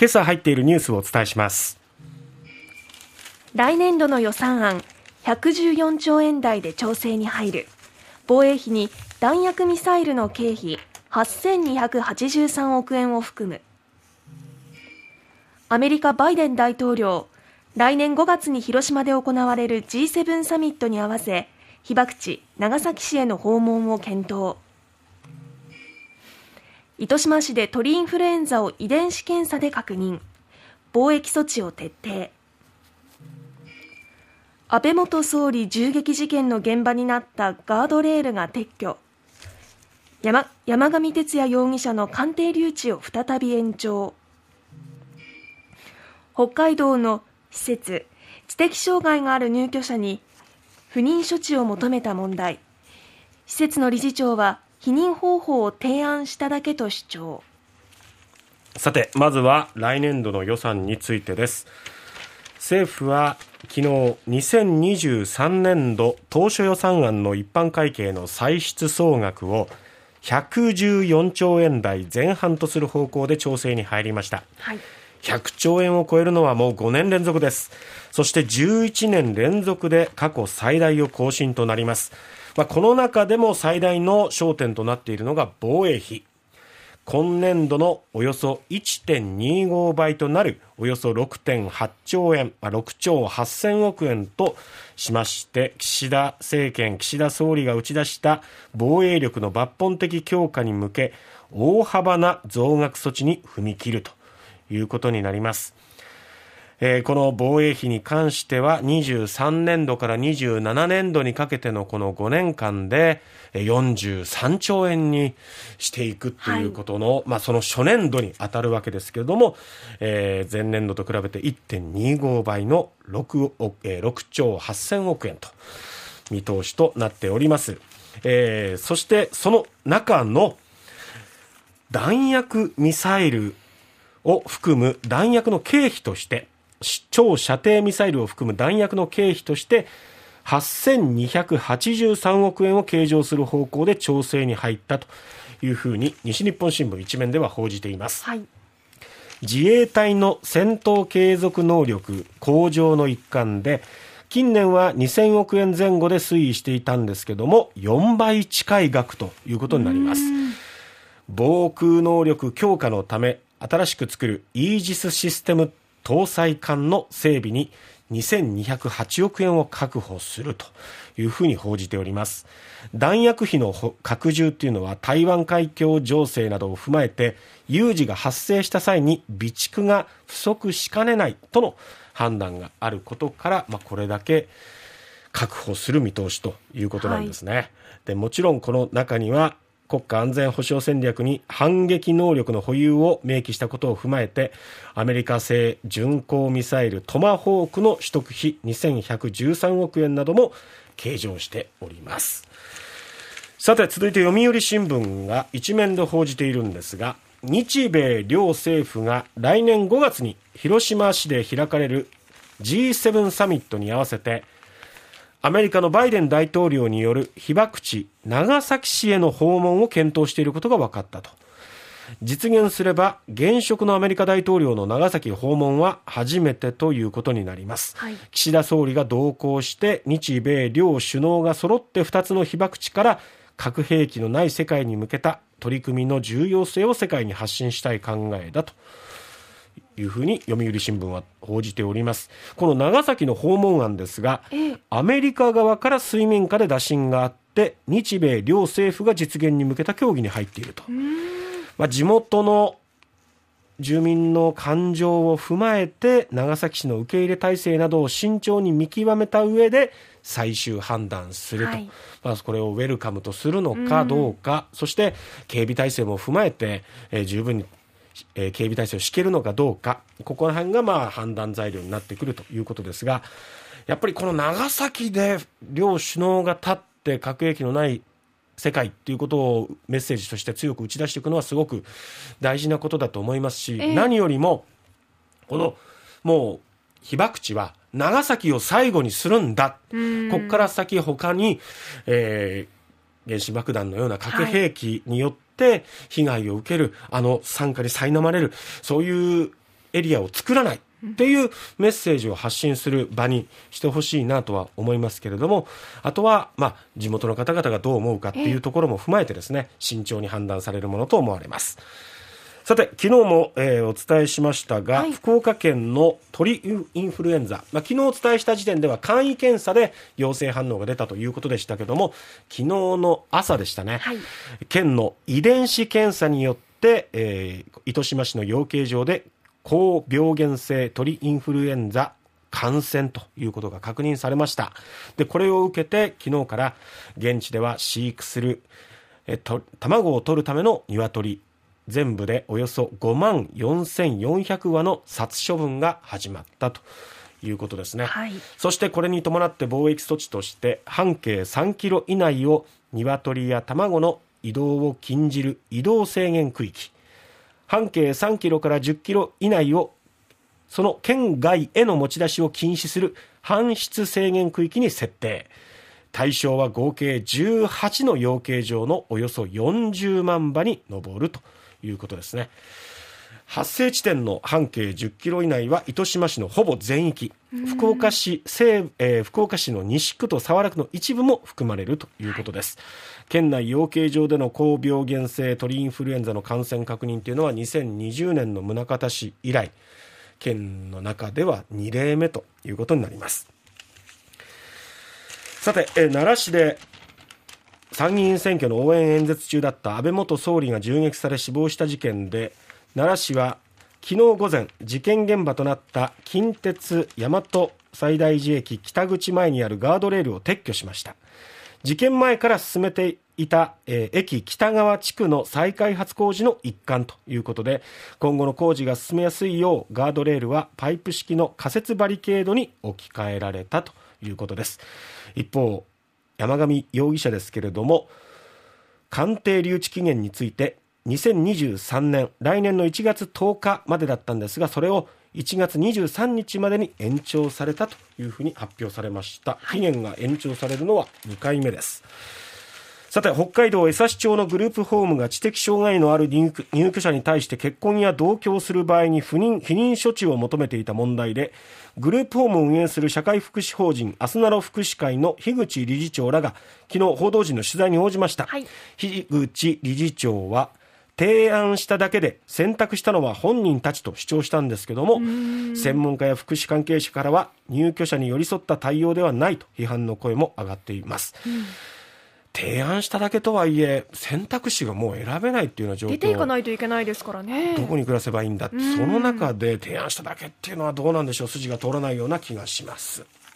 今朝入っているニュースをお伝えします。来年度の予算案114兆円台で調整に入る。防衛費に弾薬ミサイルの経費8283億円を含む。アメリカバイデン大統領来年5月に広島で行われる G7 サミットに合わせ被爆地長崎市への訪問を検討。糸島市で鳥インフルエンザを遺伝子検査で確認。防疫措置を徹底。安倍元総理銃撃事件の現場になったガードレールが撤去。山山上徹也容疑者の鑑定留置を再び延長。北海道の施設知的障害がある入居者に不妊処置を求めた問題。施設の理事長は避妊方法を提案しただけと主張。さてまずは来年度の予算についてです。政府は昨日2023年度当初予算案の一般会計の歳出総額を114兆円台前半とする方向で調整に入りました、はい、100兆円を超えるのはもう5年連続です。そして11年連続で過去最大を更新となりますまあ、この中でも最大の焦点となっているのが防衛費。今年度のおよそ1.25倍となるおよそ6.8兆円、まあ、6兆8000億円としまして岸田政権、岸田総理が打ち出した防衛力の抜本的強化に向け大幅な増額措置に踏み切るということになります。えー、この防衛費に関しては23年度から27年度にかけてのこの5年間で43兆円にしていくということの、はい、まあその初年度に当たるわけですけれども、えー、前年度と比べて1.25倍の 6, えー、6兆8000億円と見通しとなっております。えー、そしてその中の弾薬ミサイルを含む弾薬の経費として超射程ミサイルを含む弾薬の経費として8283億円を計上する方向で調整に入ったというふうに西日本新聞一面では報じています、はい、自衛隊の戦闘継続能力向上の一環で近年は2000億円前後で推移していたんですけども4倍近い額ということになります。防空能力強化のため新しく作るイージスシステム搭載艦の整備に2208億円を確保するというふうに報じております。弾薬費の拡充というのは台湾海峡情勢などを踏まえて有事が発生した際に備蓄が不足しかねないとの判断があることから、まあ、これだけ確保する見通しということなんですね、はい、でもちろんこの中には国家安全保障戦略に反撃能力の保有を明記したことを踏まえてアメリカ製巡航ミサイルトマホークの取得費2113億円なども計上しております。さて続いて読売新聞が一面で報じているんですが日米両政府が来年5月に広島市で開かれる G7 サミットに合わせてアメリカのバイデン大統領による被爆地長崎市への訪問を検討していることが分かったと。実現すれば現職のアメリカ大統領の長崎訪問は初めてということになります、はい、岸田総理が同行して日米両首脳が揃って2つの被爆地から核兵器のない世界に向けた取り組みの重要性を世界に発信したい考えだというふうに読売新聞は報じております。この長崎の訪問案ですが、アメリカ側から水面下で打診があって日米両政府が実現に向けた協議に入っていると、まあ、地元の住民の感情を踏まえて長崎市の受け入れ体制などを慎重に見極めた上で最終判断すると、はい、まあ、これをウェルカムとするのかどうか、そして警備体制も踏まえて、えー、十分にえー、警備体制を敷けるのかどうか、ここら辺がまあ判断材料になってくるということですが、やっぱりこの長崎で両首脳が立って核兵器のない世界っていうことをメッセージとして強く打ち出していくのはすごく大事なことだと思いますし、えー、何よりも、このもう被爆地は長崎を最後にするんだ、ここから先他に、えー、原子爆弾のような核兵器によって、被害を受ける、あの惨禍に苛まれる、そういうエリアを作らないっていうメッセージを発信する場にしてほしいなとは思いますけれども、あとは、まあ、地元の方々がどう思うかっていうところも踏まえてですね、慎重に判断されるものと思われます。さて、昨日も、えー、お伝えしましたが、はい、福岡県の鳥インフルエンザ、まあ、昨日お伝えした時点では簡易検査で陽性反応が出たということでしたけども、昨日の朝でしたね、はい、県の遺伝子検査によって、えー、糸島市の養鶏場で高病原性鳥インフルエンザ感染ということが確認されました。で、これを受けて昨日から現地では飼育するえと卵を取るための鶏全部でおよそ5万4400羽の殺処分が始まったということですね、はい、そしてこれに伴って貿易措置として半径3キロ以内を鶏や卵の移動を禁じる移動制限区域。半径3キロから10キロ以内をその県外への持ち出しを禁止する搬出制限区域に設定。対象は合計18の養鶏場のおよそ40万羽に上るということですね。発生地点の半径10キロ以内は糸島市のほぼ全域、福岡市西、えー、福岡市の西区と早良区の一部も含まれるということです。県内養鶏場での高病原性鳥インフルエンザの感染確認というのは2020年の宗像市以来、県の中では2例目ということになります。さて、えー、奈良市で参議院選挙の応援演説中だった安倍元総理が銃撃され死亡した事件で奈良市は昨日午前事件現場となった近鉄大和西大寺駅北口前にあるガードレールを撤去しました。事件前から進めていた、えー、駅北側地区の再開発工事の一環ということで今後の工事が進めやすいようガードレールはパイプ式の仮設バリケードに置き換えられたということです。一方山上容疑者ですけれども鑑定留置期限について2023年来年の1月10日までだったんですがそれを1月23日までに延長されたというふうに発表されました。期限が延長されるのは2回目です、さて、北海道江差町のグループホームが知的障害のある入居者に対して結婚や同居をする場合に不妊避妊処置を求めていた問題で、グループホームを運営する社会福祉法人アスナロ福祉会の樋口理事長らが昨日報道陣の取材に応じました。はい、樋口理事長は、提案しただけで選択したのは本人たちと主張したんですけども専門家や福祉関係者からは入居者に寄り添った対応ではないと批判の声も上がっています。うん提案しただけとはいえ選択肢がもう選べないっていうような状況。出ていかないといけないですからね。どこに暮らせばいいんだって。その中で提案しただけっていうのはどうなんでしょう。筋が通らないような気がします